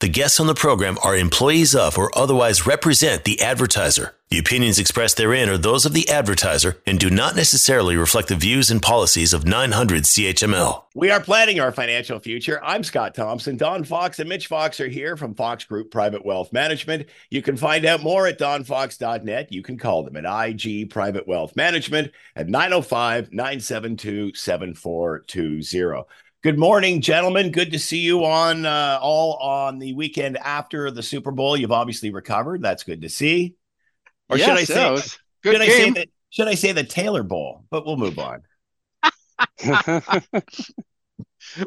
the guests on the program are employees of or otherwise represent the advertiser. The opinions expressed therein are those of the advertiser and do not necessarily reflect the views and policies of 900 CHML. We are planning our financial future. I'm Scott Thompson. Don Fox and Mitch Fox are here from Fox Group Private Wealth Management. You can find out more at donfox.net. You can call them at IG Private Wealth Management at 905 972 7420. Good morning, gentlemen. Good to see you on uh, all on the weekend after the Super Bowl. You've obviously recovered. That's good to see. Or yes, should I say, should I say that? Should I say the Taylor Bowl? But we'll move on.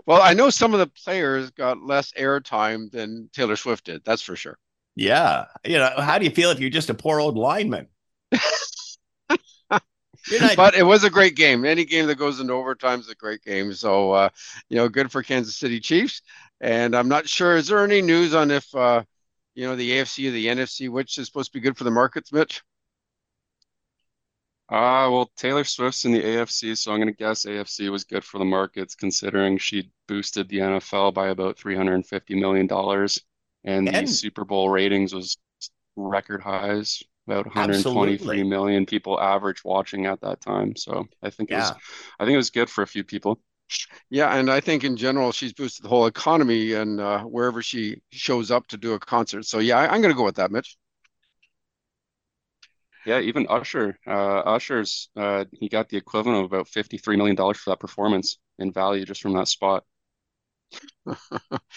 well, I know some of the players got less airtime than Taylor Swift did. That's for sure. Yeah, you know, how do you feel if you're just a poor old lineman? You're not- But it was a great game. Any game that goes into overtime is a great game. So, uh, you know, good for Kansas City Chiefs. And I'm not sure. Is there any news on if, uh, you know, the AFC or the NFC, which is supposed to be good for the markets, Mitch? Uh, well, Taylor Swift's in the AFC, so I'm going to guess AFC was good for the markets considering she boosted the NFL by about $350 million and the Super Bowl ratings was record highs, about 123 Absolutely. million people average watching at that time. So I think it was, I think it was good for a few people. Yeah, and I think in general she's boosted the whole economy and uh, wherever she shows up to do a concert. So yeah, I, I'm going to go with that, Mitch. Yeah, even Usher, uh, Usher's, uh, he got the equivalent of about $53 million for that performance in value just from that spot.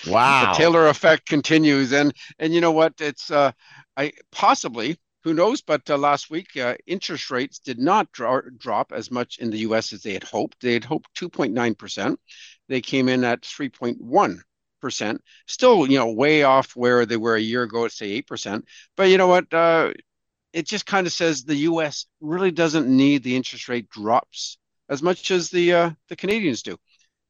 wow. the Taylor effect continues, and and you know what? It's uh, I possibly who knows, but uh, last week uh, interest rates did not dro- drop as much in the U.S. as they had hoped. They had hoped 2.9 percent. They came in at 3.1 percent. Still, you know, way off where they were a year ago at say 8 percent. But you know what? Uh, it just kind of says the U.S. really doesn't need the interest rate drops as much as the uh, the Canadians do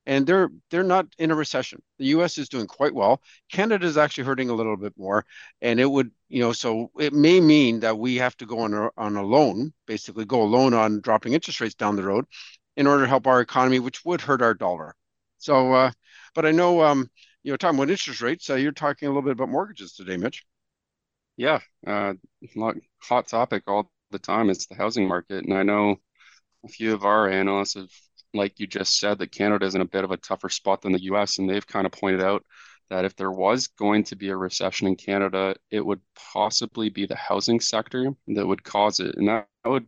and they're they're not in a recession. The U.S. is doing quite well. Canada is actually hurting a little bit more, and it would you know so it may mean that we have to go on a, on a loan, basically go alone on dropping interest rates down the road, in order to help our economy, which would hurt our dollar. So, uh, but I know um, you know talking about interest rates, uh, you're talking a little bit about mortgages today, Mitch. Yeah, uh, hot topic all the time. It's the housing market, and I know a few of our analysts have, like you just said, that Canada is in a bit of a tougher spot than the U.S., and they've kind of pointed out that if there was going to be a recession in Canada, it would possibly be the housing sector that would cause it, and that would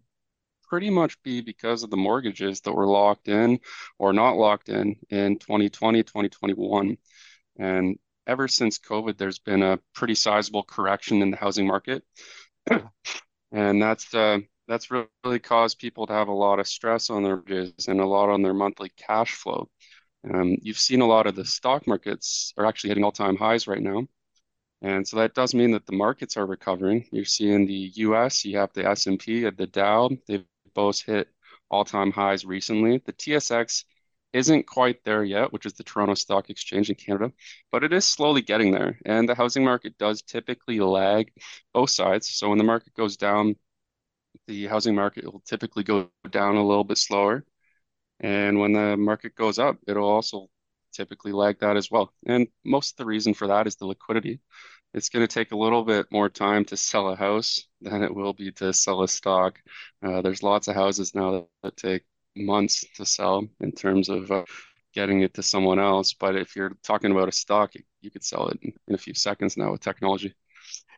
pretty much be because of the mortgages that were locked in or not locked in in 2020, 2021. And ever since COVID, there's been a pretty sizable correction in the housing market. And that's uh, that's really caused people to have a lot of stress on their mortgages and a lot on their monthly cash flow. Um, you've seen a lot of the stock markets are actually hitting all-time highs right now. And so that does mean that the markets are recovering. You're seeing the US, you have the S&P and the Dow, they've both hit all-time highs recently. The TSX isn't quite there yet, which is the Toronto Stock Exchange in Canada, but it is slowly getting there. And the housing market does typically lag both sides. So when the market goes down, the housing market will typically go down a little bit slower. And when the market goes up, it'll also typically lag that as well. And most of the reason for that is the liquidity. It's going to take a little bit more time to sell a house than it will be to sell a stock. Uh, there's lots of houses now that, take months to sell in terms of uh, getting it to someone else. But if you're talking about a stock, you, you could sell it in, in a few seconds now with technology.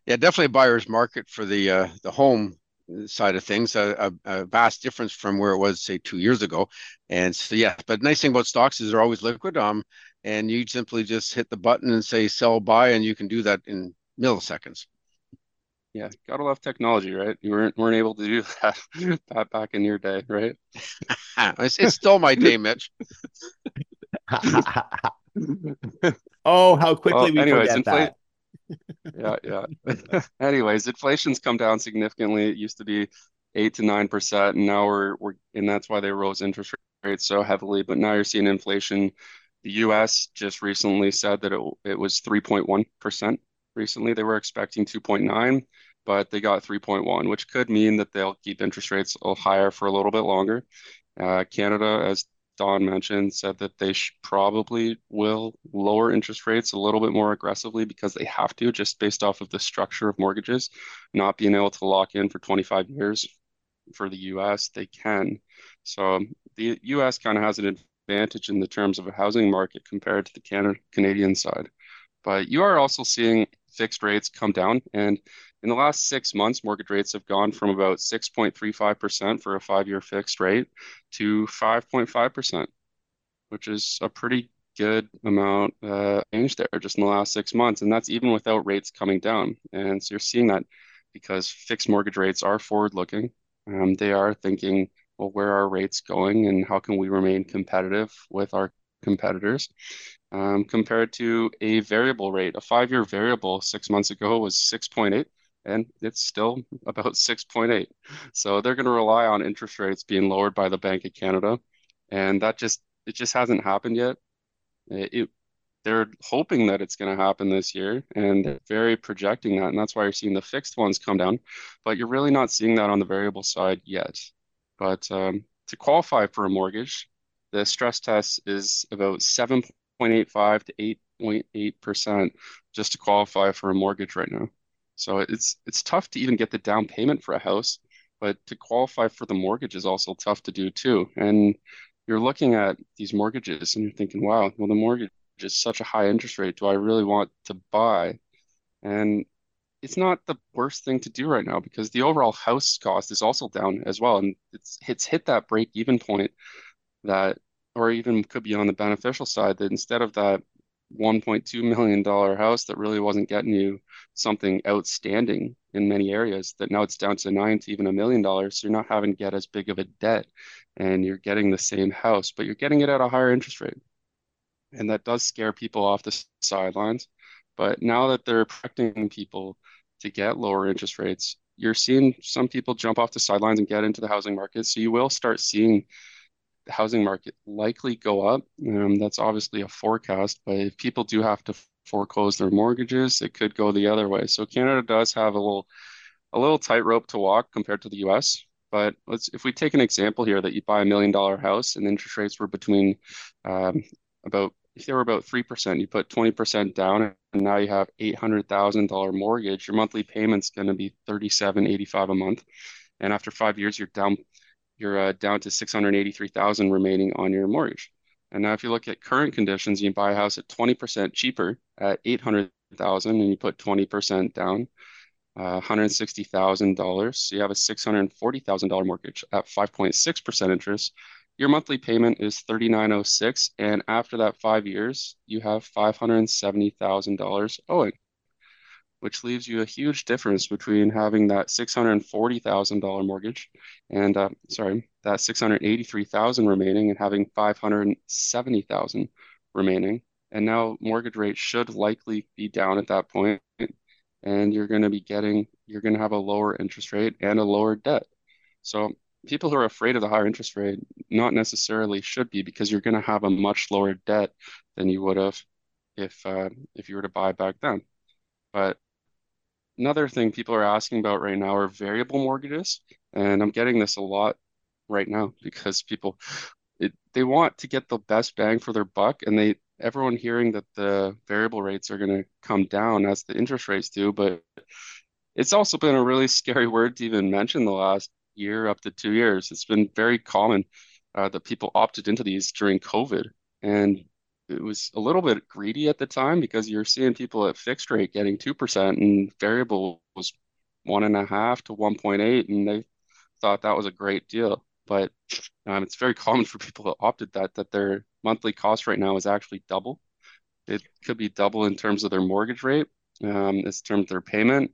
Yeah, definitely a buyer's market for the uh, the home side of things. A, a, a vast difference from where it was, say, two years ago. And so, yeah, but nice thing about stocks is they're always liquid. Um, and you simply just hit the button and say sell, buy, and you can do that in milliseconds. Yeah, gotta love technology, right? You weren't weren't able to do that, that back in your day, right? it's, it's still my day, Mitch. oh, how quickly Well, we anyways, forget inflate- that. Yeah, yeah. Anyways, inflation's come down significantly. It used to be eight to nine percent, and now we're we're and that's why they rose interest rates so heavily. But now you're seeing inflation. The U.S. just recently said that it it was 3.1 percent. Recently, they were expecting 2.9, but they got 3.1, which could mean that they'll keep interest rates a higher for a little bit longer. Uh, Canada, as Don mentioned, said that they probably will lower interest rates a little bit more aggressively because they have to, just based off of the structure of mortgages, not being able to lock in for 25 years for the US, they can. So the US kind of has an advantage in the terms of a housing market compared to the Canada Canadian side. But you are also seeing fixed rates come down. And in the last six months, mortgage rates have gone from about 6.35% for a five year fixed rate to 5.5%, which is a pretty good amount uh, change there just in the last six months. And that's even without rates coming down. And so you're seeing that because fixed mortgage rates are forward looking. Um, they are thinking, well, where are rates going and how can we remain competitive with our competitors? um, compared to a variable rate. A five-year variable six months ago was 6.8, and it's still about 6.8. So they're going to rely on interest rates being lowered by the Bank of Canada, and that just it just hasn't happened yet. It, it they're hoping that it's going to happen this year, and they're very projecting that, and that's why you're seeing the fixed ones come down. But you're really not seeing that on the variable side yet. But um, to qualify for a mortgage, the stress test is about 7.85 to 8.8% just to qualify for a mortgage right now. So it's it's tough to even get the down payment for a house, but to qualify for the mortgage is also tough to do too. And you're looking at these mortgages and you're thinking, wow, well the mortgage is such a high interest rate. Do I really want to buy? And it's not the worst thing to do right now because the overall house cost is also down as well. And it's it's hit that break even point that or even could be on the beneficial side that instead of that $1.2 million house that really wasn't getting you something outstanding in many areas, that now it's down to nine to even a million dollars. So you're not having to get as big of a debt and you're getting the same house, but you're getting it at a higher interest rate. And that does scare people off the sidelines. But now that they're expecting people to get lower interest rates, you're seeing some people jump off the sidelines and get into the housing market. So you will start seeing housing market likely go up. Um, that's obviously a forecast, but if people do have to foreclose their mortgages, it could go the other way. So Canada does have a little a little tightrope to walk compared to the US. But let's if we take an example here that you buy a million dollar house and interest rates were between um, about if they were about three percent, you put twenty percent down, and now you have eight hundred thousand dollar mortgage. Your monthly payment's going to be thirty seven eighty five a month, and after five years, you're down you're uh, down to 683,000 remaining on your mortgage. And now if you look at current conditions, you buy a house at 20% cheaper at 800,000 and you put 20% down, uh, $160,000. So you have a $640,000 mortgage at 5.6% interest. Your monthly payment is 3906 and after that 5 years, you have $570,000 owing which leaves you a huge difference between having that $640,000 mortgage and uh, sorry, that 683,000 remaining and having 570,000 remaining. And now mortgage rates should likely be down at that point and you're going to be getting you're going to have a lower interest rate and a lower debt. So people who are afraid of the higher interest rate not necessarily should be because you're going to have a much lower debt than you would have if uh, if you were to buy back then. But Another thing people are asking about right now are variable mortgages, and I'm getting this a lot right now because people it, they want to get the best bang for their buck, and they everyone hearing that the variable rates are going to come down as the interest rates do, but it's also been a really scary word to even mention the last year up to two years. It's been very common uh, that people opted into these during COVID, and it was a little bit greedy at the time because you're seeing people at fixed rate getting 2% and variable was one and a half to 1.8 and they thought that was a great deal. But um, it's very common for people that opted that that their monthly cost right now is actually double. It could be double in terms of their mortgage rate um, in terms of their payment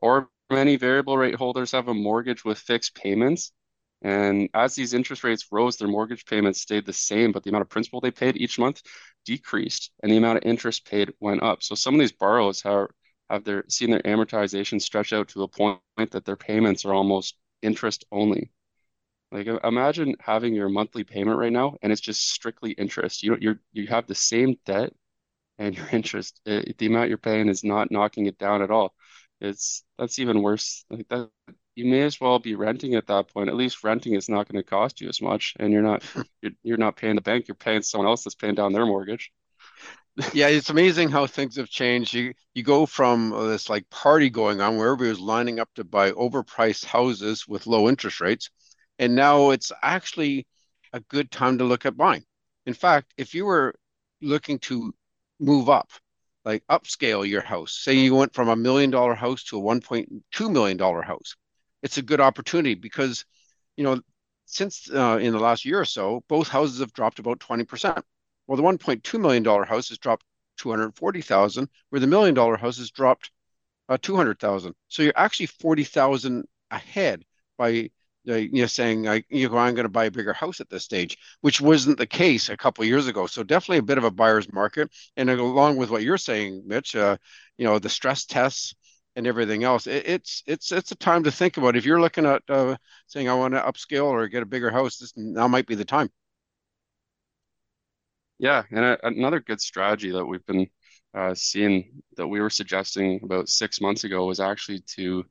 or many variable rate holders have a mortgage with fixed payments. And as these interest rates rose, their mortgage payments stayed the same, but the amount of principal they paid each month decreased and the amount of interest paid went up. So some of these borrowers have, have their seen their amortization stretch out to a point that their payments are almost interest only. Like imagine having your monthly payment right now and it's just strictly interest. You you you have the same debt and your interest, it, the amount you're paying is not knocking it down at all. It's that's even worse. Like that you may as well be renting at that point. At least renting is not going to cost you as much, and you're not you're, you're not paying the bank. You're paying someone else that's paying down their mortgage. yeah, it's amazing how things have changed. You you go from uh, this like party going on where everybody was lining up to buy overpriced houses with low interest rates, and now it's actually a good time to look at buying. In fact, if you were looking to move up, like upscale your house, say you went from a million dollar house to a 1.2 million dollar house, it's a good opportunity because, you know, since uh, in the last year or so, both houses have dropped about 20%. Well, the 1.2 million dollar house has dropped 240,000, where the million dollar house has dropped uh, 200,000. So you're actually 40,000 ahead by uh, you know saying I, you know, I'm going to buy a bigger house at this stage, which wasn't the case a couple years ago. So definitely a bit of a buyer's market. And along with what you're saying, Mitch, uh, you know the stress tests and everything else, it, it's it's it's a time to think about. If you're looking at uh, saying I want to upscale or get a bigger house, this now might be the time. Yeah, and a, another good strategy that we've been uh, seeing that we were suggesting about six months ago was actually to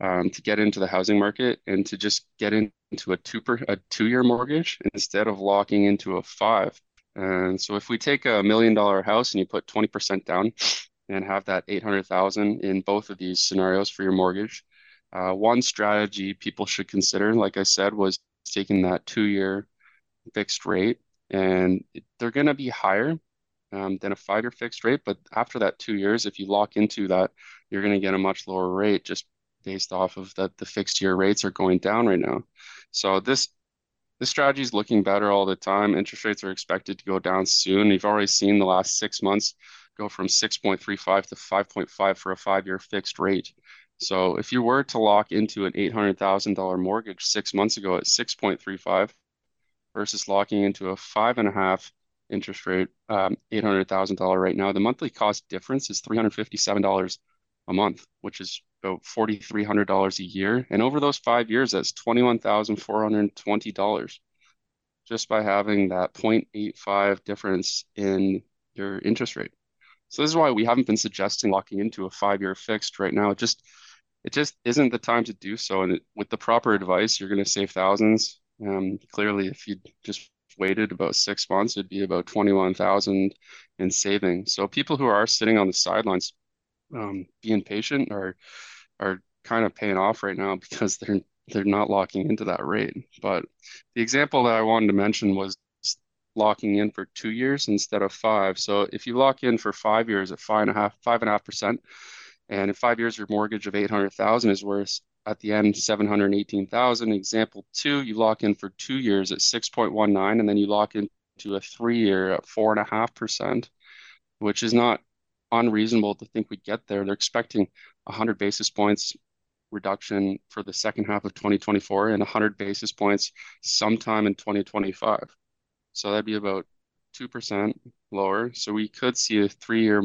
um, to get into the housing market and to just get into a two per, a two year mortgage instead of locking into a five. And so if we take a million dollar house and you put 20% down and have that 800,000 in both of these scenarios for your mortgage, uh, one strategy people should consider, like I said, was taking that two year fixed rate and they're going to be higher um, than a five-year fixed rate. But after that two years, if you lock into that, you're going to get a much lower rate just based off of that the fixed year rates are going down right now. So this this strategy is looking better all the time. Interest rates are expected to go down soon. You've already seen the last six months go from 6.35 to 5.5 for a five-year fixed rate. So if you were to lock into an $800,000 mortgage six months ago at 6.35 versus locking into a five and a half interest rate, um, $800,000 right now, the monthly cost difference is $357 a month, which is about $4,300 a year. And over those five years, that's $21,420 just by having that 0.85 difference in your interest rate. So this is why we haven't been suggesting locking into a five-year fixed right now. It just it just isn't the time to do so. And it, with the proper advice, you're going to save thousands. Um, clearly, if you just waited about six months, it'd be about 21,000 in savings. So people who are sitting on the sidelines, um, being patient are are kind of paying off right now because they're they're not locking into that rate. But the example that I wanted to mention was locking in for two years instead of five. So if you lock in for five years at five and a half, five and a half percent, and in five years your mortgage of eight hundred thousand is worth at the end 718,000. Example two, you lock in for two years at 6.19, and then you lock into a three year at four and a half percent, which is not unreasonable to think we get there. They're expecting 100 basis points reduction for the second half of 2024 and 100 basis points sometime in 2025. So that'd be about 2% lower. So we could see a three year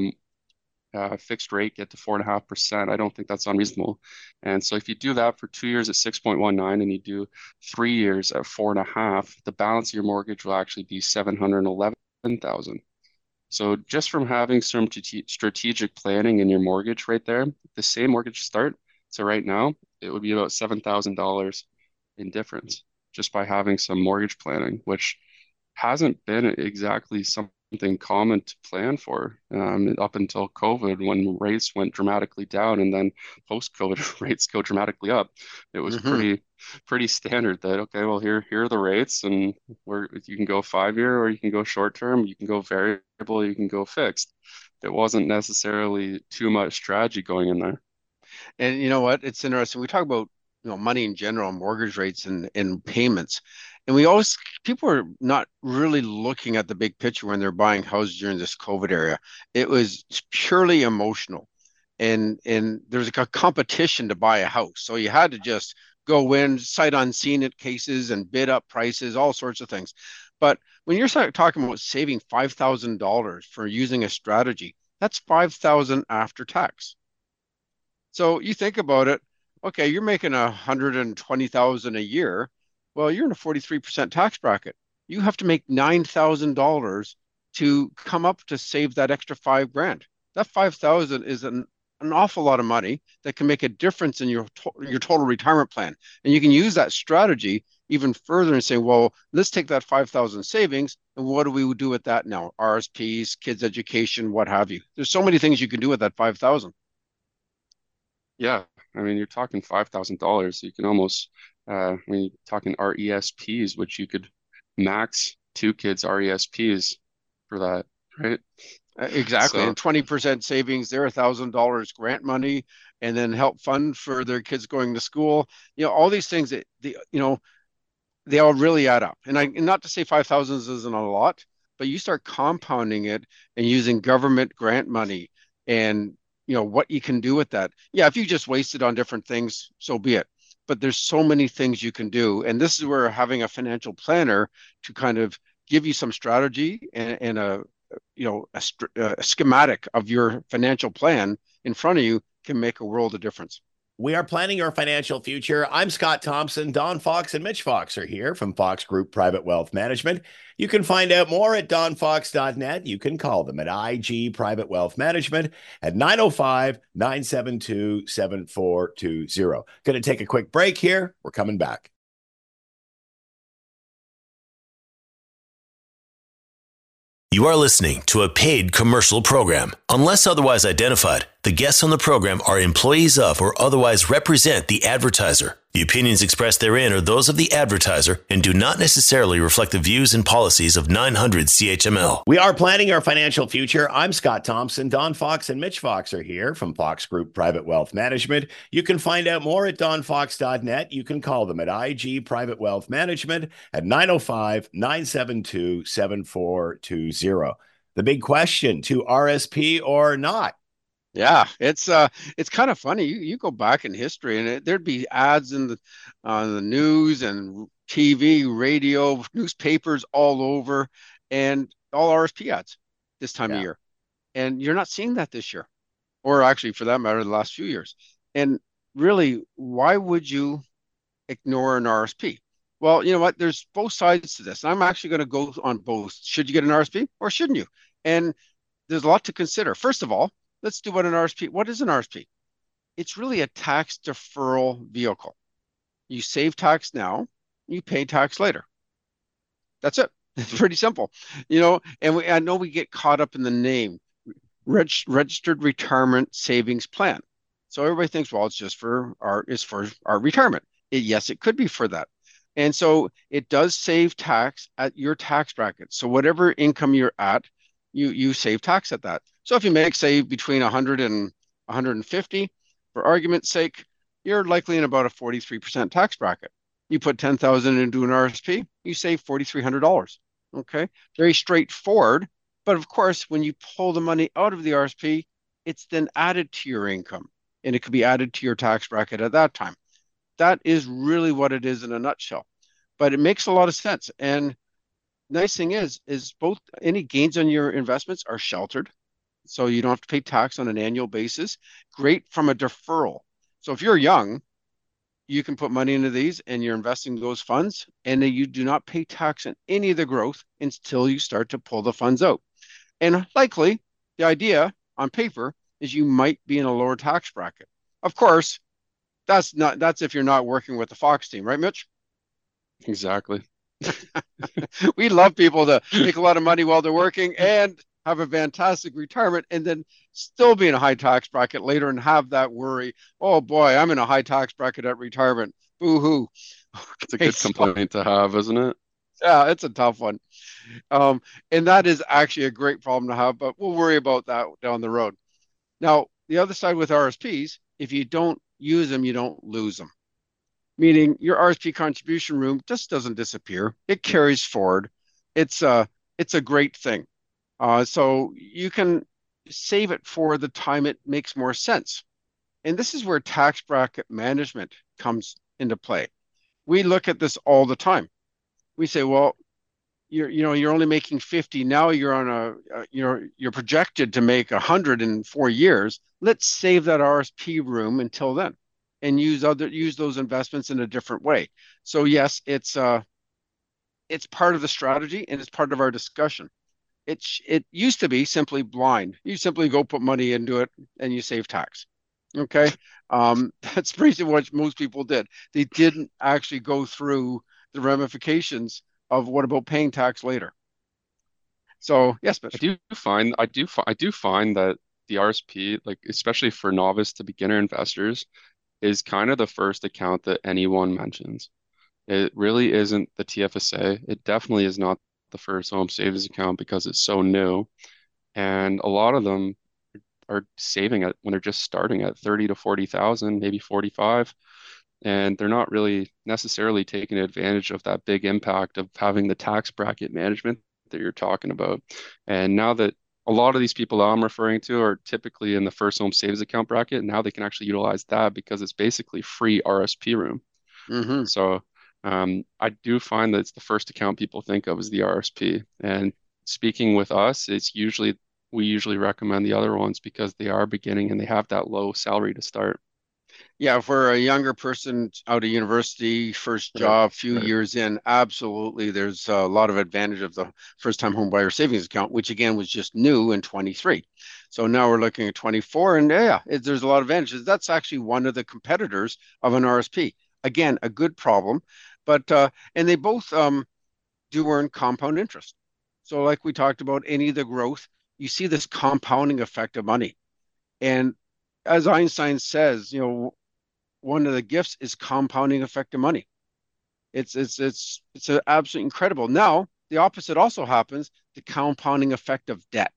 uh, fixed rate get to 4.5%. I don't think that's unreasonable. And so if you do that for two years at 6.19 and you do three years at 4.5, the balance of your mortgage will actually be 711,000. So just from having some strategic planning in your mortgage right there, the same mortgage start. So right now, it would be about $7,000 in difference just by having some mortgage planning, which hasn't been exactly something common to plan for um, up until COVID when rates went dramatically down and then post COVID rates go dramatically up. It was mm-hmm. pretty pretty standard that okay, well here here are the rates and where you can go five year or you can go short term, you can go variable, you can go fixed. It wasn't necessarily too much strategy going in there. And you know what? It's interesting. We talk about you know money in general, mortgage rates and and payments and we always people are not really looking at the big picture when they're buying houses during this COVID era. It was purely emotional, and and there's a competition to buy a house, so you had to just go in sight unseen at cases and bid up prices, all sorts of things. But when you're talking about saving five thousand dollars for using a strategy, that's five thousand after tax. So you think about it. Okay, you're making a hundred and twenty thousand a year well, you're in a 43% tax bracket. You have to make $9,000 to come up to save that extra five grand. That 5,000 is an an awful lot of money that can make a difference in your to- your total retirement plan. And you can use that strategy even further and say, well, let's take that 5,000 savings and what do we do with that now? RSPs, kids education, what have you. There's so many things you can do with that 5,000. Yeah, I mean, you're talking five thousand dollars. You can almost, uh, I mean, talking RESPs, which you could max two kids RESPs for that, right? Uh, exactly, so, and twenty percent savings there, a thousand dollars grant money, and then help fund for their kids going to school. You know, all these things that the you know, they all really add up. And I and not to say five thousands isn't a lot, but you start compounding it and using government grant money and you know what you can do with that. Yeah if you just waste it on different things so be it. But there's so many things you can do and this is where having a financial planner to kind of give you some strategy and, and a you know a, a schematic of your financial plan in front of you can make a world of difference we are planning your financial future. I'm Scott Thompson. Don Fox and Mitch Fox are here from Fox Group Private Wealth Management. You can find out more at donfox.net. You can call them at IG Private Wealth Management at 905 972 7420. Going to take a quick break here. We're coming back. You are listening to a paid commercial program. Unless otherwise identified, the guests on the program are employees of or otherwise represent the advertiser. The opinions expressed therein are those of the advertiser and do not necessarily reflect the views and policies of 900 CHML. We are planning our financial future. I'm Scott Thompson. Don Fox and Mitch Fox are here from Fox Group Private Wealth Management. You can find out more at donfox.net. You can call them at IG Private Wealth Management at 905 972 7420. The big question to RSP or not? Yeah, it's uh, it's kind of funny. You you go back in history, and it, there'd be ads in the on the news and TV, radio, newspapers all over, and all RSP ads this time yeah. of year. And you're not seeing that this year, or actually, for that matter, the last few years. And really, why would you ignore an RSP? Well, you know what? There's both sides to this. I'm actually going to go on both. Should you get an RSP or shouldn't you? And there's a lot to consider. First of all, let's do what an RSP. What is an RSP? It's really a tax deferral vehicle. You save tax now, you pay tax later. That's it. It's pretty simple, you know. And we, I know we get caught up in the name, Reg, registered retirement savings plan. So everybody thinks, well, it's just for our is for our retirement. It, yes, it could be for that. And so it does save tax at your tax bracket. So whatever income you're at, you you save tax at that. So if you make, say, between 100 and 150, for argument's sake, you're likely in about a 43% tax bracket. You put 10,000 into an RSP, you save $4,300. Okay, very straightforward. But of course, when you pull the money out of the RSP, it's then added to your income, and it could be added to your tax bracket at that time. That is really what it is in a nutshell. But it makes a lot of sense. And nice thing is, is both any gains on your investments are sheltered so you don't have to pay tax on an annual basis. Great from a deferral. So if you're young, you can put money into these and you're investing those funds, and you do not pay tax on any of the growth until you start to pull the funds out. And likely, the idea on paper is you might be in a lower tax bracket. Of course, that's not that's if you're not working with the Fox team, right, Mitch? Exactly. we love people to make a lot of money while they're working and have a fantastic retirement, and then still be in a high tax bracket later and have that worry. Oh boy, I'm in a high tax bracket at retirement. Boo hoo. It's a good so, complaint to have, isn't it? Yeah, it's a tough one. Um, and that is actually a great problem to have, but we'll worry about that down the road. Now, the other side with RSPs, if you don't use them, you don't lose them. Meaning your RSP contribution room just doesn't disappear. It carries forward. It's a it's a great thing. Uh, so you can save it for the time it makes more sense. And this is where tax bracket management comes into play. We look at this all the time. We say, well, you're you know you're only making 50 now you're on a uh, you're you're projected to make 100 in 4 years let's save that RSP room until then and use other use those investments in a different way so yes it's uh it's part of the strategy and it's part of our discussion it it used to be simply blind. You simply go put money into it and you save tax. Okay. Um, that's basically what most people did. They didn't actually go through the ramifications of what about paying tax later. So yes, but I do find I do I do find that the RSP, like especially for novice to beginner investors, is kind of the first account that anyone mentions. It really isn't the TFSA. It definitely is not the first home savings account because it's so new. And a lot of them are saving it when they're just starting at 30 to 40,000, maybe 45. And they're not really necessarily taking advantage of that big impact of having the tax bracket management that you're talking about. And now that a lot of these people I'm referring to are typically in the first home savings account bracket, now they can actually utilize that because it's basically free RSP room. Mm-hmm. So um, I do find that it's the first account people think of as the RSP. And speaking with us, it's usually we usually recommend the other ones because they are beginning and they have that low salary to start. Yeah, for a younger person out of university, first job, right. few right. years in, absolutely, there's a lot of advantage of the first-time home buyer savings account, which again was just new in 23. So now we're looking at 24, and yeah, it, there's a lot of advantages. That's actually one of the competitors of an RSP. Again, a good problem, but uh, and they both um, do earn compound interest. So, like we talked about, any of the growth you see this compounding effect of money. And as Einstein says, you know, one of the gifts is compounding effect of money. It's it's it's it's absolutely incredible. Now the opposite also happens: the compounding effect of debt.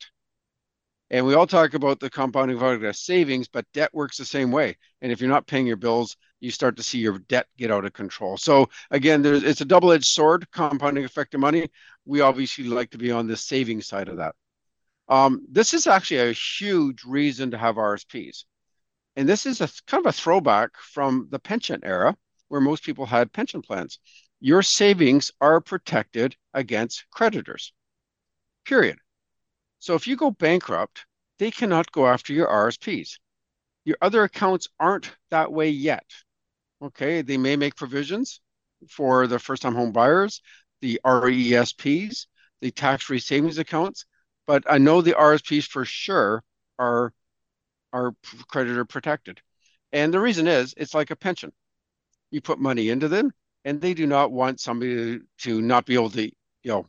And we all talk about the compounding of savings, but debt works the same way. And if you're not paying your bills, you start to see your debt get out of control. So again, there's it's a double-edged sword, compounding effect of money. We obviously like to be on the saving side of that. Um, this is actually a huge reason to have RSPs. And this is a kind of a throwback from the pension era where most people had pension plans. Your savings are protected against creditors, period. So if you go bankrupt, they cannot go after your RSPs. Your other accounts aren't that way yet. Okay, they may make provisions for the first time home buyers, the RESPs, the tax free savings accounts, but I know the RSPs for sure are are creditor protected. And the reason is it's like a pension. You put money into them and they do not want somebody to, to not be able to, you know,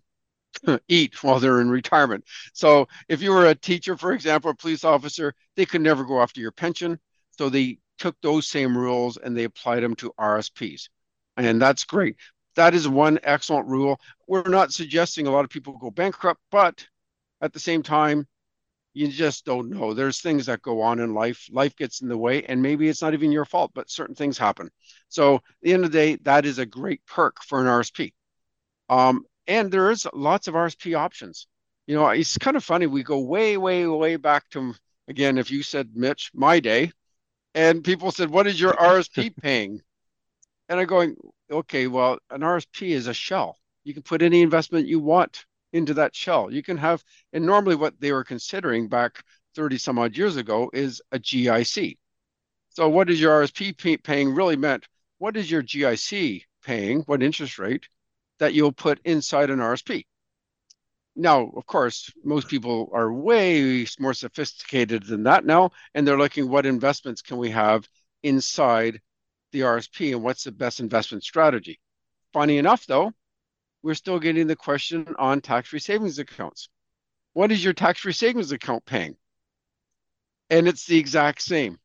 eat while they're in retirement. So if you were a teacher, for example, a police officer, they could never go after your pension. So they took those same rules and they applied them to RSPs. And that's great. That is one excellent rule. We're not suggesting a lot of people go bankrupt, but at the same time, you just don't know. There's things that go on in life. Life gets in the way, and maybe it's not even your fault, but certain things happen. So, at the end of the day, that is a great perk for an RSP. Um, and there is lots of RSP options. You know, it's kind of funny. We go way, way, way back to again. If you said Mitch, my day, and people said, "What is your RSP paying?" And I'm going, "Okay, well, an RSP is a shell. You can put any investment you want into that shell. You can have, and normally what they were considering back 30 some odd years ago is a GIC. So what is your RSP paying really meant? What is your GIC paying? What interest rate that you'll put inside an RSP? Now, of course, most people are way more sophisticated than that now, and they're looking what investments can we have inside the RSP and what's the best investment strategy. Funny enough, though, we're still getting the question on tax-free savings accounts. What is your tax-free savings account paying? And it's the exact same.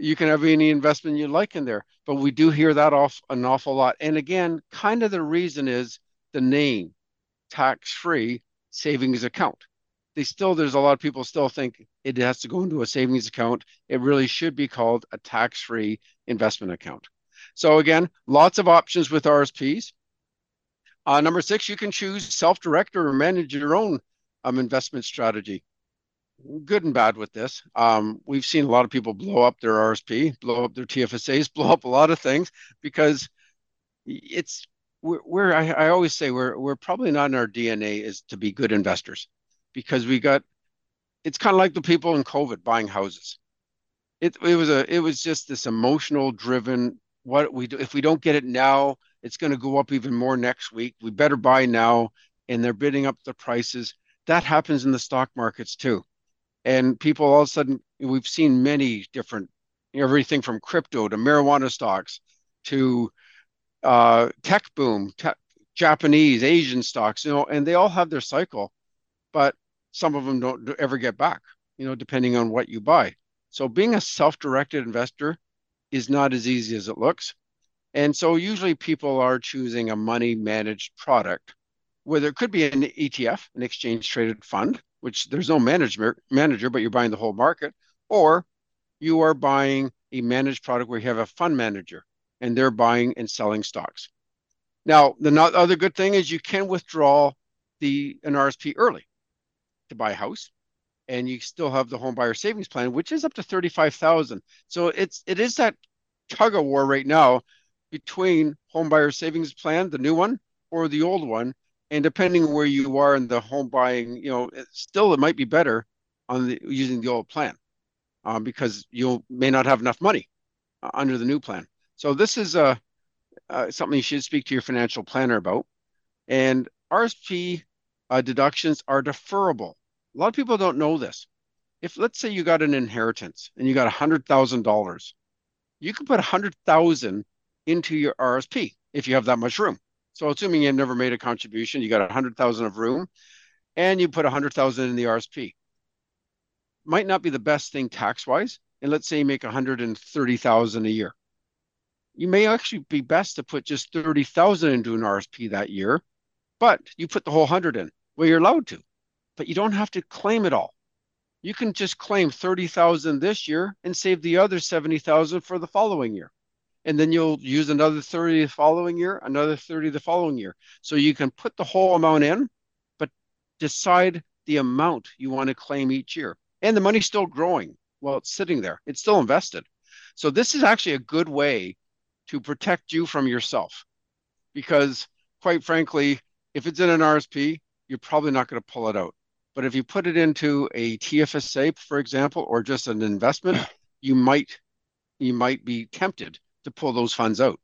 You can have any investment you like in there, but we do hear that off an awful lot. And again, kind of the reason is the name, tax-free savings account. They still, there's a lot of people still think it has to go into a savings account. It really should be called a tax-free investment account. So again, lots of options with RSPs. Uh, number six, you can choose self-direct or manage your own um, investment strategy. Good and bad with this. Um, we've seen a lot of people blow up their RSP, blow up their TFSAs, blow up a lot of things because it's we're, I, I always say we're we're probably not in our DNA is to be good investors because we got it's kind of like the people in COVID buying houses. It it was a it was just this emotional driven what we do if we don't get it now it's going to go up even more next week. We better buy now. And they're bidding up the prices. That happens in the stock markets too. And people all of a sudden, we've seen many different everything from crypto to marijuana stocks to uh, tech boom, te- Japanese, Asian stocks, you know, and they all have their cycle, but some of them don't ever get back, you know, depending on what you buy. So being a self-directed investor is not as easy as it looks. And so usually people are choosing a money managed product, whether it could be an ETF, an exchange traded fund, which there's no manager manager, but you're buying the whole market, or you are buying a managed product where you have a fund manager and they're buying and selling stocks. Now, the other good thing is you can withdraw the an RSP early to buy a house and you still have the home buyer savings plan, which is up to 35,000. So it's it is that tug of war right now between home buyer savings plan, the new one, or the old one. And depending where you are in the home buying, you know, it, still it might be better on the using the old plan um, because you may not have enough money uh, under the new plan. So this is uh, uh, something you should speak to your financial planner about. And RSP uh, deductions are deferrable. A lot of people don't know this. If let's say you got an inheritance and you got hundred thousand dollars, you can put a hundred thousand into your RSP if you have that much room. So assuming you've never made a contribution, you got a hundred thousand of room, and you put a hundred thousand in the RSP. Might not be the best thing tax wise, and let's say you make a hundred and thirty thousand a year. You may actually be best to put just thirty thousand into an RSP that year, but you put the whole hundred in. Well, you're allowed to but you don't have to claim it all. You can just claim 30,000 this year and save the other 70,000 for the following year. And then you'll use another 30 the following year, another 30 the following year. So you can put the whole amount in, but decide the amount you want to claim each year. And the money's still growing while it's sitting there. It's still invested. So this is actually a good way to protect you from yourself. Because quite frankly, if it's in an RSP, you're probably not going to pull it out. But if you put it into a TFSA, for example, or just an investment, you might you might be tempted to pull those funds out.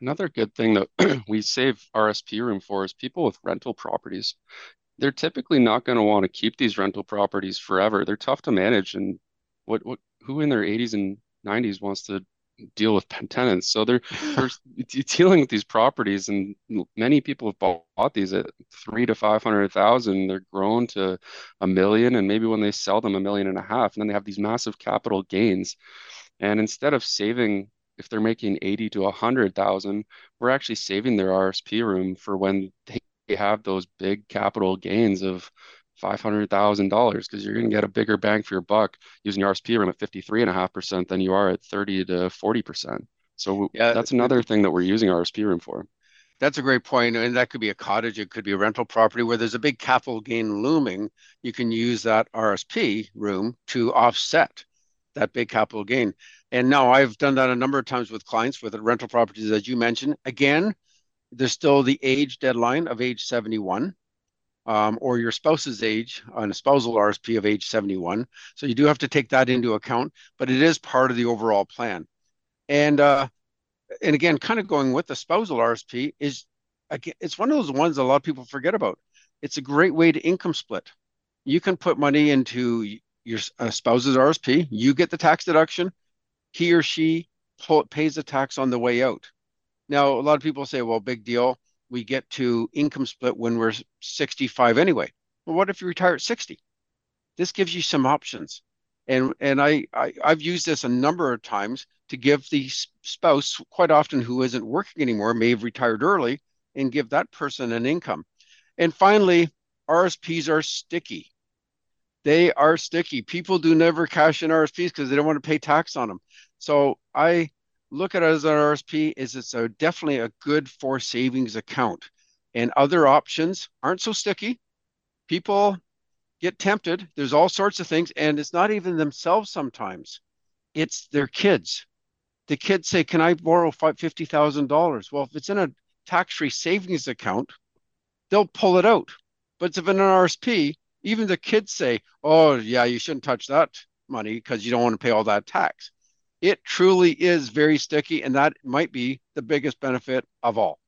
Another good thing that we save RSP room for is people with rental properties. They're typically not going to want to keep these rental properties forever. They're tough to manage, and what what who in their 80s and 90s wants to deal with tenants. So they're, they're dealing with these properties, and many people have bought, bought these at three to five hundred thousand. They're grown to a million, and maybe when they sell them, a million and a half, and then they have these massive capital gains. And instead of saving, if they're making eighty to a hundred thousand, we're actually saving their RSP room for when they have those big capital gains of $500,000 because you're going to get a bigger bang for your buck using your RSP room at 53.5% than you are at 30 to 40%. So yeah, that's another thing that we're using RSP room for. That's a great point. And that could be a cottage, it could be a rental property where there's a big capital gain looming. You can use that RSP room to offset that big capital gain. And now I've done that a number of times with clients with rental properties, as you mentioned. Again, there's still the age deadline of age 71 um, or your spouse's age on a spousal RSP of age 71. So you do have to take that into account, but it is part of the overall plan. And uh, and again, kind of going with the spousal RSP is again, it's one of those ones a lot of people forget about. It's a great way to income split. You can put money into your uh, spouse's RSP. You get the tax deduction. He or she pays the tax on the way out. Now, a lot of people say, "Well, big deal." we get to income split when we're 65 anyway. Well, what if you retire at 60? This gives you some options. And, and I, I, I've used this a number of times to give the spouse, quite often who isn't working anymore, may have retired early, and give that person an income. And finally, RSPs are sticky. They are sticky. People do never cash in RSPs because they don't want to pay tax on them. So I look at it as an RSP is it's a definitely a good for savings account. And other options aren't so sticky. People get tempted. There's all sorts of things, and it's not even themselves sometimes. It's their kids. The kids say, Can I borrow $50,000? Well, if it's in a tax free savings account, they'll pull it out. But if it's in an RSP, even the kids say, Oh, yeah, you shouldn't touch that money because you don't want to pay all that tax it truly is very sticky, and that might be the biggest benefit of all.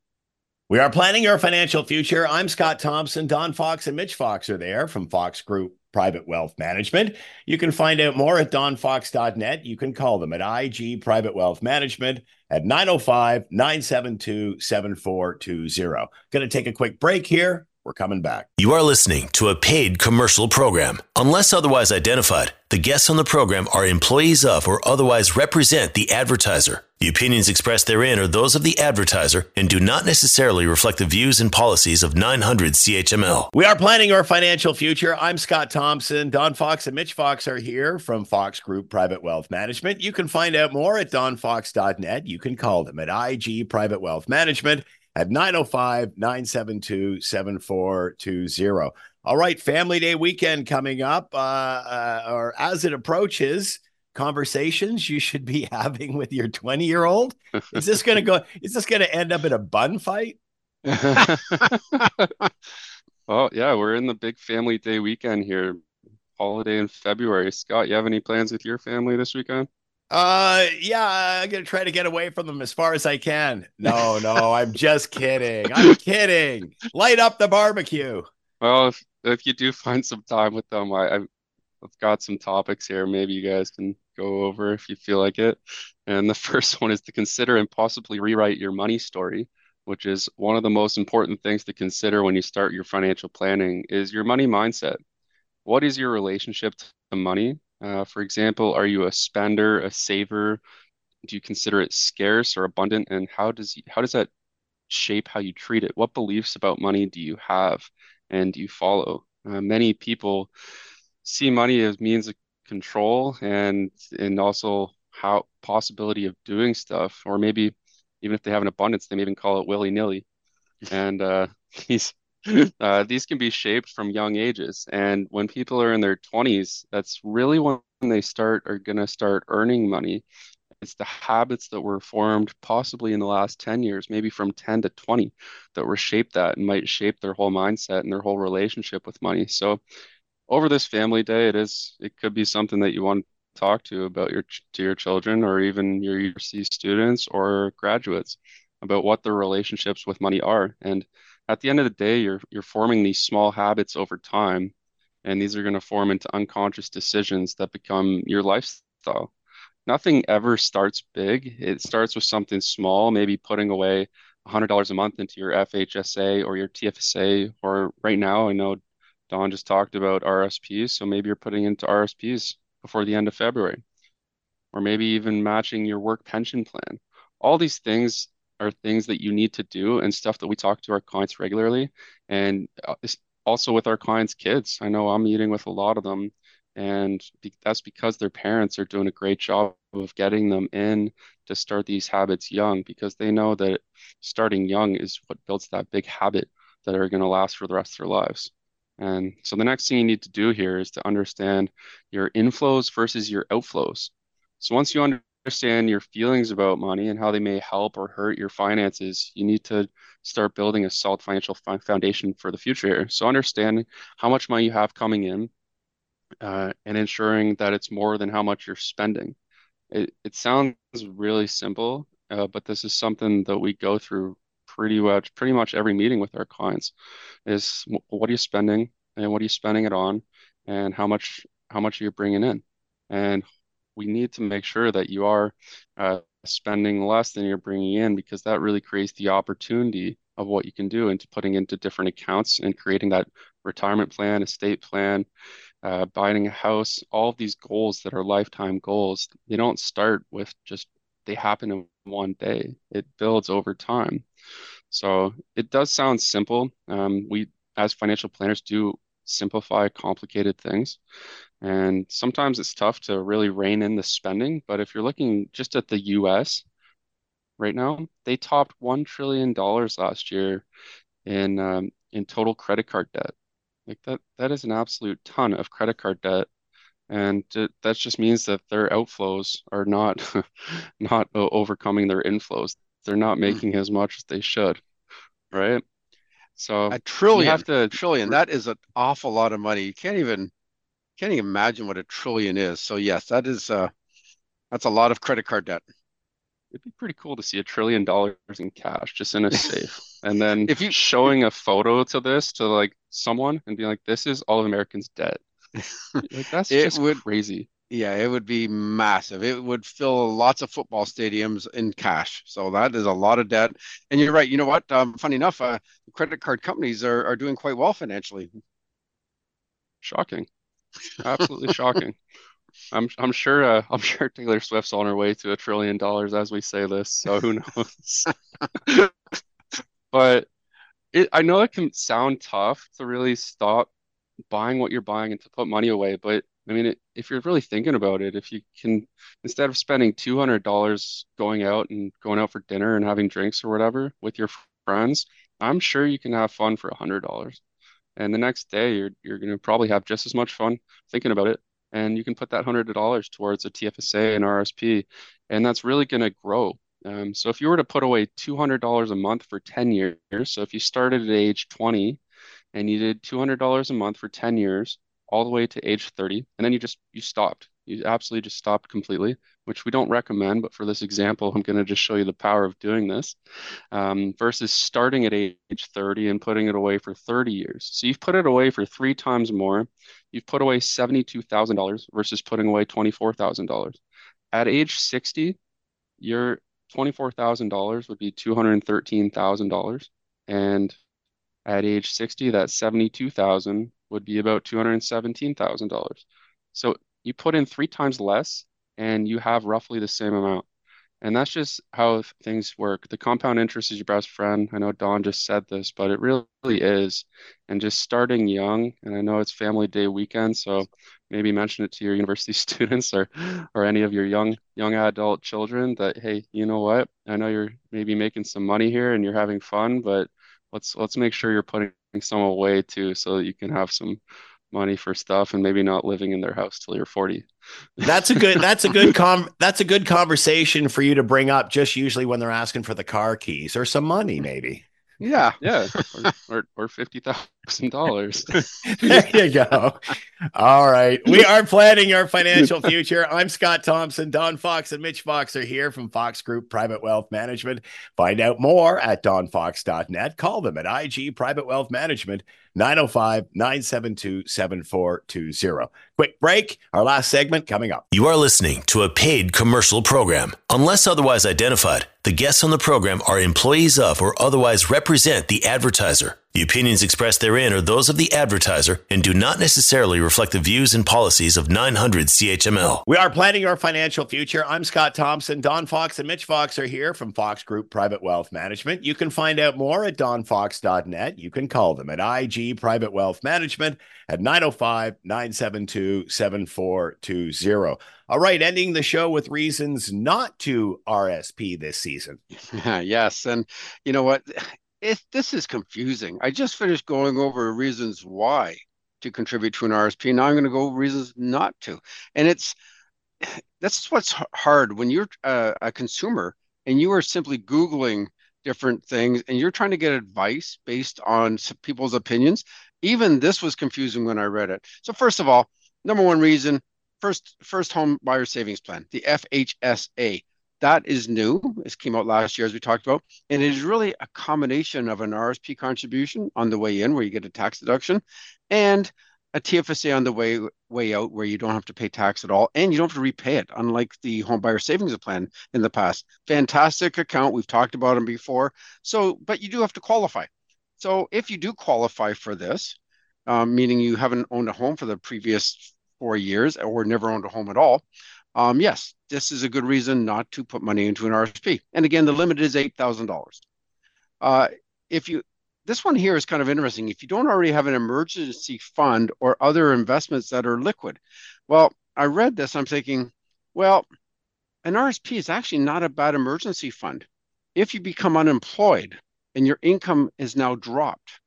We are planning your financial future. I'm Scott Thompson. Don Fox and Mitch Fox are there from Fox Group Private Wealth Management. You can find out more at donfox.net. You can call them at IG Private Wealth Management at 905 972 7420. Going to take a quick break here. We're coming back. You are listening to a paid commercial program. Unless otherwise identified, the guests on the program are employees of or otherwise represent the advertiser. The opinions expressed therein are those of the advertiser and do not necessarily reflect the views and policies of 900 CHML. We are planning our financial future. I'm Scott Thompson. Don Fox and Mitch Fox are here from Fox Group Private Wealth Management. You can find out more at donfox.net. You can call them at IG Private Wealth Management at 905 972 7420. All right, Family Day weekend coming up, uh, uh, or as it approaches, conversations you should be having with your 20 year old. Is this going to go, is this going to end up in a bun fight? well, yeah, we're in the big Family Day weekend here, holiday in February. Scott, you have any plans with your family this weekend? Uh, yeah, I'm gonna try to get away from them as far as I can. No, no, I'm just kidding. I'm kidding. Light up the barbecue. Well, if if you do find some time with them, I, I've got some topics here. Maybe you guys can go over if you feel like it. And the first one is to consider and possibly rewrite your money story, which is one of the most important things to consider when you start your financial planning. Is your money mindset? What is your relationship to money? Uh, for example, are you a spender, a saver? Do you consider it scarce or abundant? And how does how does that shape how you treat it? What beliefs about money do you have and do you follow? Uh, many people see money as means of control and and also how possibility of doing stuff, or maybe even if they have an abundance, they may even call it willy nilly. And uh, these uh, these can be shaped from young ages. And when people are in their 20s, that's really when they start are going to start earning money. It's the habits that were formed possibly in the last 10 years, maybe from 10 to 20, that were shaped that and might shape their whole mindset and their whole relationship with money. So over this family day, it is it could be something that you want to talk to about your to your children or even your UC students or graduates about what their relationships with money are. And at the end of the day, you're you're forming these small habits over time, and these are going to form into unconscious decisions that become your lifestyle. Nothing ever starts big. It starts with something small, maybe putting away $100 a month into your FHSA or your TFSA, or right now, I know Don just talked about RSPs, so maybe you're putting into RSPs before the end of February, or maybe even matching your work pension plan. All these things are things that you need to do and stuff that we talk to our clients regularly. And uh, also with our clients kids. I know i'm meeting with a lot of them and that's because their parents are doing a great job of getting them in to start these habits young because they know that starting young is what builds that big habit that are going to last for the rest of their lives. And so the next thing you need to do here is to understand your inflows versus your outflows. So once you under understand your feelings about money and how they may help or hurt your finances, you need to start building a solid financial foundation for the future. So understanding how much money you have coming in uh, and ensuring that it's more than how much you're spending. It, it sounds really simple, uh, but this is something that we go through pretty much pretty much every meeting with our clients is what are you spending and what are you spending it on and how much how much are you bringing in and we need to make sure that you are uh, spending less than you're bringing in because that really creates the opportunity of what you can do into putting into different accounts and creating that retirement plan, estate plan, uh, buying a house, all these goals that are lifetime goals, they don't start with just, they happen in one day. It builds over time. So it does sound simple. Um, we, as financial planners, do simplify complicated things. And sometimes it's tough to really rein in the spending. But if you're looking just at the US right now, they topped $1 trillion last year in, um, in total credit card debt. Like that, that is an absolute ton of credit card debt. And that just means that their outflows are not not overcoming their inflows. They're not hmm. making as much as they should, right? So a trillion, have to, trillion. That is an awful lot of money. You can't even can't even imagine what a trillion is. So yes, that is uh, that's a lot of credit card debt. It'd be pretty cool to see a trillion dollars in cash just in a safe, and then if you showing a photo to this to like someone and be like, "This is all of Americans' debt." like that's it just would, crazy. Yeah, it would be massive. It would fill lots of football stadiums in cash. So that is a lot of debt. And you're right. You know what? Um, funny enough, uh, credit card companies are, are doing quite well financially. Shocking. Absolutely shocking. I'm I'm sure uh, I'm sure Taylor Swift's on her way to a trillion dollars as we say this. So who knows? but it, I know it can sound tough to really stop buying what you're buying and to put money away, but I mean, it, if you're really thinking about it, if you can, instead of spending $200 going out and going out for dinner and having drinks or whatever with your friends, I'm sure you can have fun for $100. And the next day, you're, you're going to probably have just as much fun thinking about it. And you can put that $100 towards a TFSA and RSP, and that's really going to grow. Um, so if you were to put away $200 a month for 10 years, so if you started at age 20 and you did $200 a month for 10 years, all the way to age 30 and then you just you stopped. You absolutely just stopped completely which we don't recommend but for this example i'm going to just show you the power of doing this um, versus starting at age 30 and putting it away for 30 years. So you've put it away for three times more. You've put away $72000 versus putting away $24000 at age 60 your $24000 would be $213000 and at age 60 that 72000 would be about $217,000. So you put in three times less and you have roughly the same amount. And that's just how things work. The compound interest is your best friend. I know Don just said this, but it really is. And just starting young, and I know it's family day weekend, so maybe mention it to your university students or or any of your young young adult children that hey, you know what? I know you're maybe making some money here and you're having fun, but let's let's make sure you're putting some away too, so that you can have some money for stuff and maybe not living in their house till you're 40 that's a good that's a good com that's a good conversation for you to bring up just usually when they're asking for the car keys or some money maybe yeah, yeah, or or, or fifty thousand dollars. there you go. All right, we are planning our financial future. I'm Scott Thompson. Don Fox and Mitch Fox are here from Fox Group Private Wealth Management. Find out more at donfox.net. Call them at IG Private Wealth Management 905 972 7420. Quick break. Our last segment coming up. You are listening to a paid commercial program. Unless otherwise identified, the guests on the program are employees of or otherwise represent the advertiser. The opinions expressed therein are those of the advertiser and do not necessarily reflect the views and policies of 900 CHML. We are planning our financial future. I'm Scott Thompson. Don Fox and Mitch Fox are here from Fox Group Private Wealth Management. You can find out more at donfox.net. You can call them at IG Private Wealth Management at 905 972 7420. All right, ending the show with reasons not to RSP this season. yes. And you know what? It, this is confusing. I just finished going over reasons why to contribute to an RSP. Now I'm going to go reasons not to. And it's that's what's hard when you're a, a consumer and you are simply Googling different things and you're trying to get advice based on people's opinions. Even this was confusing when I read it. So first of all, number one reason, first first home buyer savings plan, the FHSA. That is new. This came out last year, as we talked about. And it is really a combination of an RSP contribution on the way in, where you get a tax deduction, and a TFSA on the way way out, where you don't have to pay tax at all, and you don't have to repay it, unlike the home buyer savings plan in the past. Fantastic account. We've talked about them before. So, but you do have to qualify. So, if you do qualify for this, um, meaning you haven't owned a home for the previous four years or never owned a home at all, um, yes, this is a good reason not to put money into an RSP. And again, the limit is eight thousand uh, dollars. If you this one here is kind of interesting. If you don't already have an emergency fund or other investments that are liquid, well, I read this. I'm thinking, well, an RSP is actually not a bad emergency fund. If you become unemployed and your income is now dropped,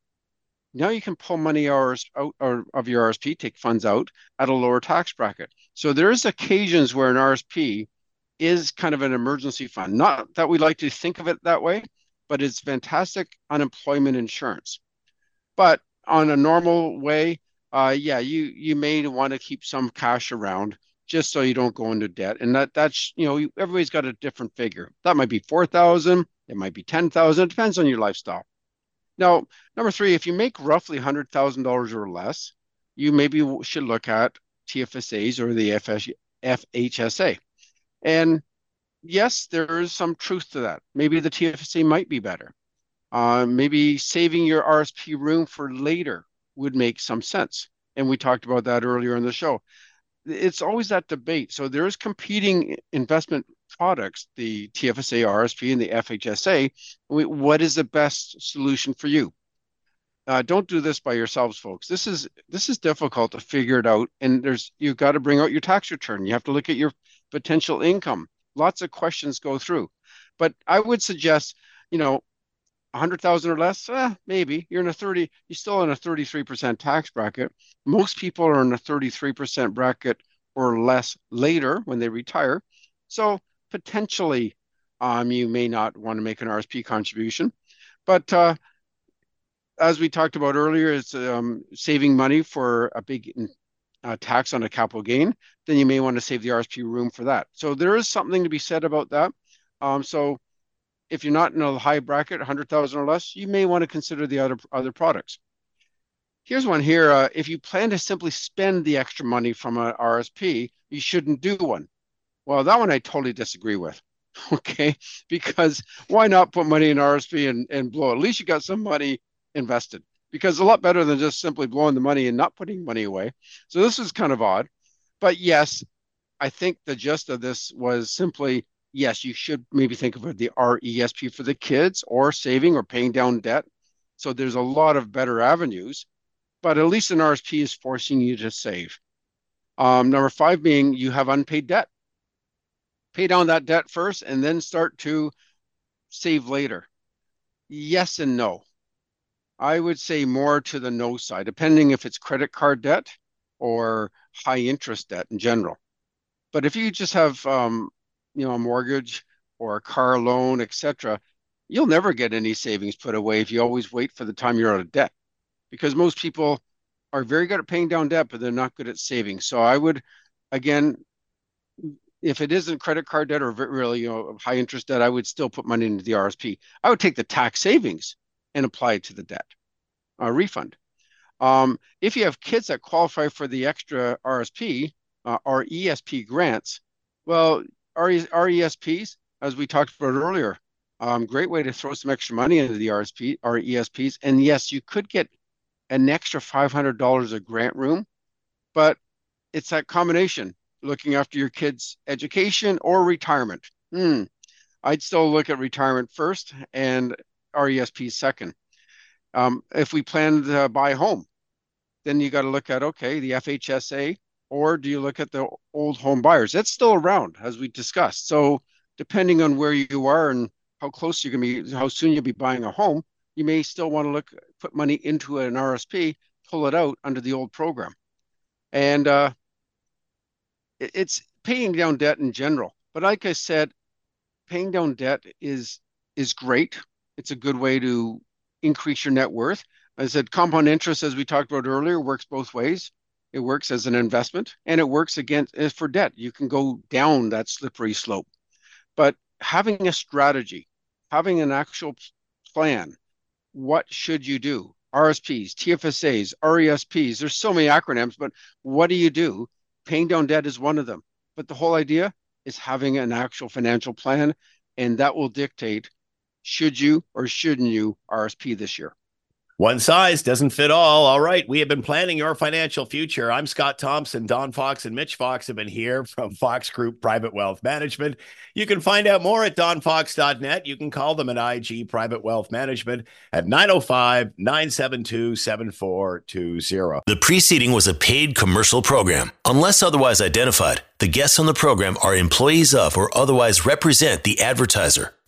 now you can pull money out of your RSP, take funds out at a lower tax bracket. So there is occasions where an RSP is kind of an emergency fund. Not that we like to think of it that way, but it's fantastic unemployment insurance. But on a normal way, uh, yeah, you you may want to keep some cash around just so you don't go into debt. And that that's you know everybody's got a different figure. That might be four thousand. It might be ten thousand. It depends on your lifestyle. Now, number three, if you make roughly $100,000 or less, you maybe should look at TFSAs or the FHSA. And yes, there is some truth to that. Maybe the TFSA might be better. Uh, maybe saving your RSP room for later would make some sense. And we talked about that earlier in the show. It's always that debate. So there's competing investment products, the TFSA, RSP, and the FHSA. What is the best solution for you? Uh, don't do this by yourselves, folks. This is this is difficult to figure it out, and there's you've got to bring out your tax return. You have to look at your potential income. Lots of questions go through, but I would suggest, you know, 100,000 or less, eh, maybe you're in a 30, you're still in a 33% tax bracket. Most people are in a 33% bracket or less later when they retire. So potentially, um, you may not want to make an RSP contribution. But uh, as we talked about earlier, it's um, saving money for a big uh, tax on a capital gain. Then you may want to save the RSP room for that. So there is something to be said about that. Um, so if you're not in a high bracket, 100,000 or less, you may want to consider the other other products. Here's one here. Uh, if you plan to simply spend the extra money from an RSP, you shouldn't do one. Well, that one I totally disagree with. Okay, because why not put money in RSP and, and blow? At least you got some money invested. Because a lot better than just simply blowing the money and not putting money away. So this is kind of odd. But yes, I think the gist of this was simply yes, you should maybe think of the RESP for the kids or saving or paying down debt. So there's a lot of better avenues, but at least an RSP is forcing you to save. Um, number five being you have unpaid debt. Pay down that debt first and then start to save later. Yes and no. I would say more to the no side, depending if it's credit card debt or high interest debt in general. But if you just have um, you know a mortgage or a car loan, etc., you'll never get any savings put away if you always wait for the time you're out of debt, because most people are very good at paying down debt, but they're not good at saving. So I would, again, if it isn't credit card debt or really you know high interest debt, I would still put money into the RSP. I would take the tax savings and apply it to the debt uh, refund. Um, if you have kids that qualify for the extra RSP uh, or ESP grants, well, RESPs, as we talked about earlier, um, great way to throw some extra money into the RSP or ESPs. And yes, you could get an extra $500 a grant room, but it's that combination looking after your kids' education or retirement. Hmm. I'd still look at retirement first and RESP second. Um, if we plan to buy a home, then you got to look at okay, the FHSA or do you look at the old home buyers? That's still around, as we discussed. So depending on where you are and how close you're going to be, how soon you'll be buying a home, you may still want to look put money into an RSP, pull it out under the old program, and uh, it's paying down debt in general. But like I said, paying down debt is is great. It's a good way to increase your net worth. I said compound interest, as we talked about earlier, works both ways. It works as an investment and it works against eh, for debt. You can go down that slippery slope. But having a strategy, having an actual plan, what should you do? RSPs, TFSAs, RESPs, there's so many acronyms, but what do you do? Paying down debt is one of them. But the whole idea is having an actual financial plan, and that will dictate should you or shouldn't you RSP this year. One size doesn't fit all. All right. We have been planning your financial future. I'm Scott Thompson. Don Fox and Mitch Fox have been here from Fox Group Private Wealth Management. You can find out more at donfox.net. You can call them at IG Private Wealth Management at 905 972 7420. The preceding was a paid commercial program. Unless otherwise identified, the guests on the program are employees of or otherwise represent the advertiser.